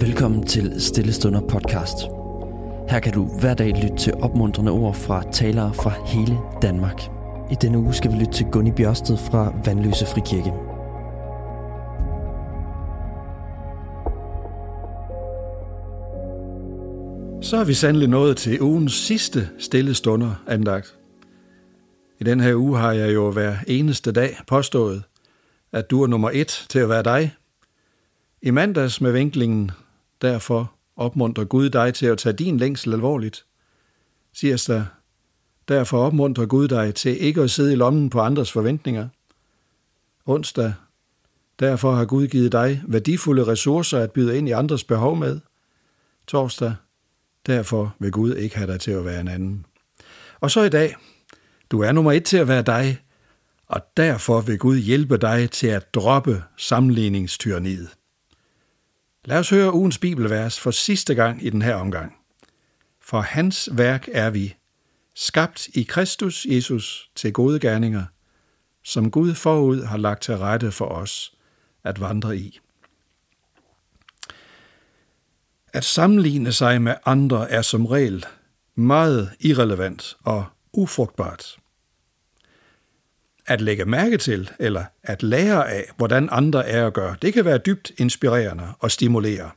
Velkommen til Stillestunder podcast. Her kan du hver dag lytte til opmuntrende ord fra talere fra hele Danmark. I denne uge skal vi lytte til Gunni Bjørsted fra Vandløse Frikirke. Så er vi sandelig nået til ugens sidste stille stunder andagt. I den her uge har jeg jo hver eneste dag påstået, at du er nummer et til at være dig. I mandags med vinklingen, derfor opmuntrer Gud dig til at tage din længsel alvorligt. Tirsdag, derfor opmuntrer Gud dig til ikke at sidde i lommen på andres forventninger. Onsdag, derfor har Gud givet dig værdifulde ressourcer at byde ind i andres behov med. Torsdag, derfor vil Gud ikke have dig til at være en anden. Og så i dag, du er nummer et til at være dig, og derfor vil Gud hjælpe dig til at droppe sammenligningstyrniet. Lad os høre ugens bibelvers for sidste gang i den her omgang. For hans værk er vi, skabt i Kristus Jesus til gode gerninger, som Gud forud har lagt til rette for os at vandre i. At sammenligne sig med andre er som regel meget irrelevant og ufrugtbart. At lægge mærke til eller at lære af, hvordan andre er at gøre, det kan være dybt inspirerende og stimulere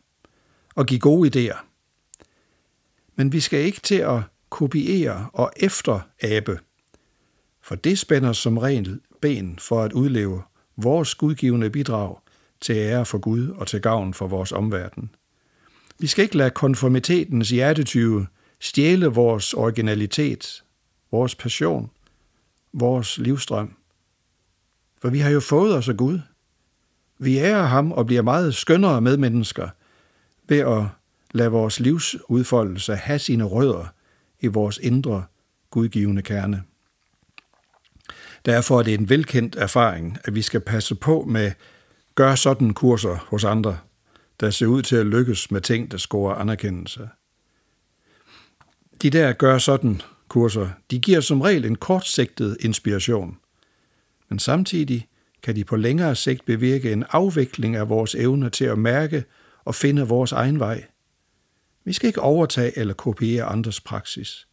og give gode idéer. Men vi skal ikke til at kopiere og efterabe, for det spænder som regel ben for at udleve vores gudgivende bidrag til ære for Gud og til gavn for vores omverden. Vi skal ikke lade konformitetens hjertetyve stjæle vores originalitet, vores passion, vores livstrøm. For vi har jo fået os af Gud. Vi ærer ham og bliver meget skønnere med mennesker ved at lade vores livsudfoldelse have sine rødder i vores indre gudgivende kerne. Derfor er det en velkendt erfaring, at vi skal passe på med gør sådan kurser hos andre, der ser ud til at lykkes med ting, der scorer anerkendelse. De der gør sådan kurser, de giver som regel en kortsigtet inspiration, men samtidig kan de på længere sigt bevirke en afvikling af vores evne til at mærke og finde vores egen vej. Vi skal ikke overtage eller kopiere andres praksis,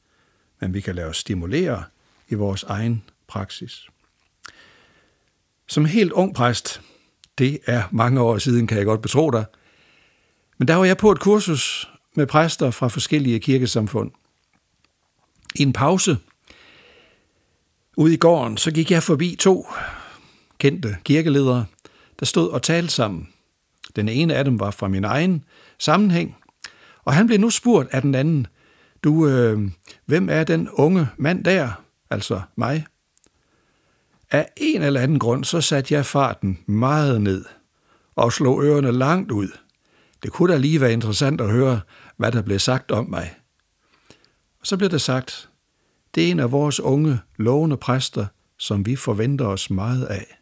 men vi kan lade os stimulere i vores egen praksis. Som helt ung præst, det er mange år siden, kan jeg godt betro dig, men der var jeg på et kursus med præster fra forskellige kirkesamfund. I en pause ude i gården, så gik jeg forbi to kendte kirkeledere, der stod og talte sammen. Den ene af dem var fra min egen sammenhæng, og han blev nu spurgt af den anden, du, øh, hvem er den unge mand der, altså mig? Af en eller anden grund, så satte jeg farten meget ned og slog ørerne langt ud. Det kunne da lige være interessant at høre, hvad der blev sagt om mig. Og så blev der sagt, det er en af vores unge, lovende præster, som vi forventer os meget af.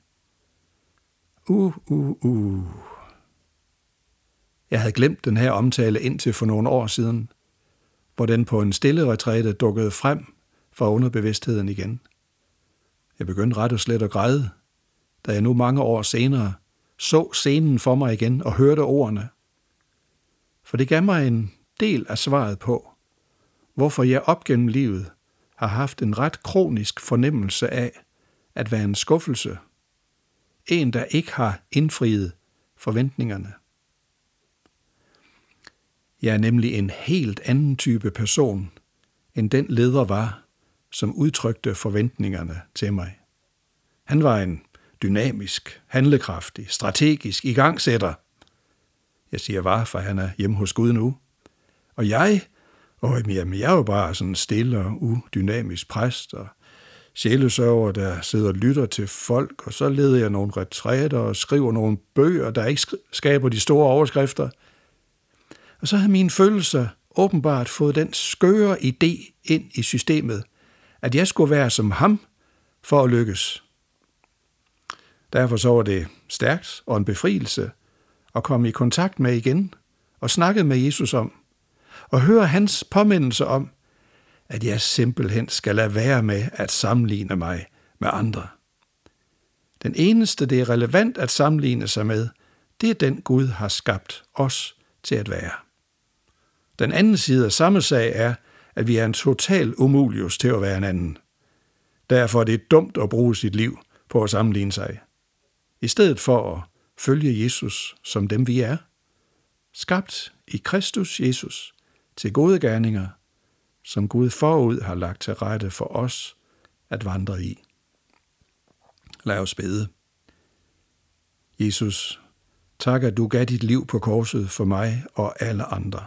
Uh, uh, uh. Jeg havde glemt den her omtale indtil for nogle år siden, hvor den på en stille retræte dukkede frem fra underbevidstheden igen. Jeg begyndte ret og slet at græde, da jeg nu mange år senere så scenen for mig igen og hørte ordene. For det gav mig en del af svaret på, hvorfor jeg op gennem livet har haft en ret kronisk fornemmelse af at være en skuffelse. En, der ikke har indfriet forventningerne. Jeg er nemlig en helt anden type person, end den leder var, som udtrykte forventningerne til mig. Han var en dynamisk, handlekraftig, strategisk igangsætter. Jeg siger var, for han er hjemme hos Gud nu. Og jeg og jamen, jeg er jo bare sådan stille og udynamisk præst, og sjælesøver, der sidder og lytter til folk, og så leder jeg nogle retræter og skriver nogle bøger, der ikke skaber de store overskrifter. Og så havde mine følelser åbenbart fået den skøre idé ind i systemet, at jeg skulle være som ham for at lykkes. Derfor så var det stærkt og en befrielse at komme i kontakt med igen og snakke med Jesus om, og høre hans påmindelse om, at jeg simpelthen skal lade være med at sammenligne mig med andre. Den eneste, det er relevant at sammenligne sig med, det er den Gud har skabt os til at være. Den anden side af samme sag er, at vi er en total umulius til at være en anden. Derfor er det dumt at bruge sit liv på at sammenligne sig. I stedet for at følge Jesus som dem vi er, skabt i Kristus Jesus til gode gerninger, som Gud forud har lagt til rette for os at vandre i. Lad os bede. Jesus, tak at du gav dit liv på korset for mig og alle andre.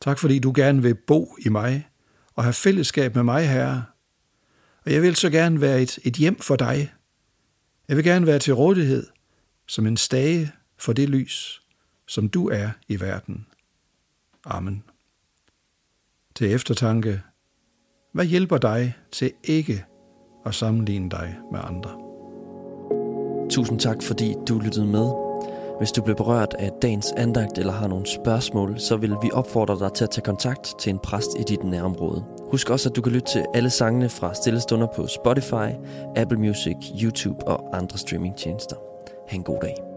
Tak fordi du gerne vil bo i mig og have fællesskab med mig, Herre. Og jeg vil så gerne være et, et hjem for dig. Jeg vil gerne være til rådighed som en stage for det lys, som du er i verden. Amen. Til eftertanke, hvad hjælper dig til ikke at sammenligne dig med andre? Tusind tak, fordi du lyttede med. Hvis du blev berørt af dagens andagt eller har nogle spørgsmål, så vil vi opfordre dig til at tage kontakt til en præst i dit nærområde. Husk også, at du kan lytte til alle sangene fra Stillestunder på Spotify, Apple Music, YouTube og andre streamingtjenester. Ha' en god dag.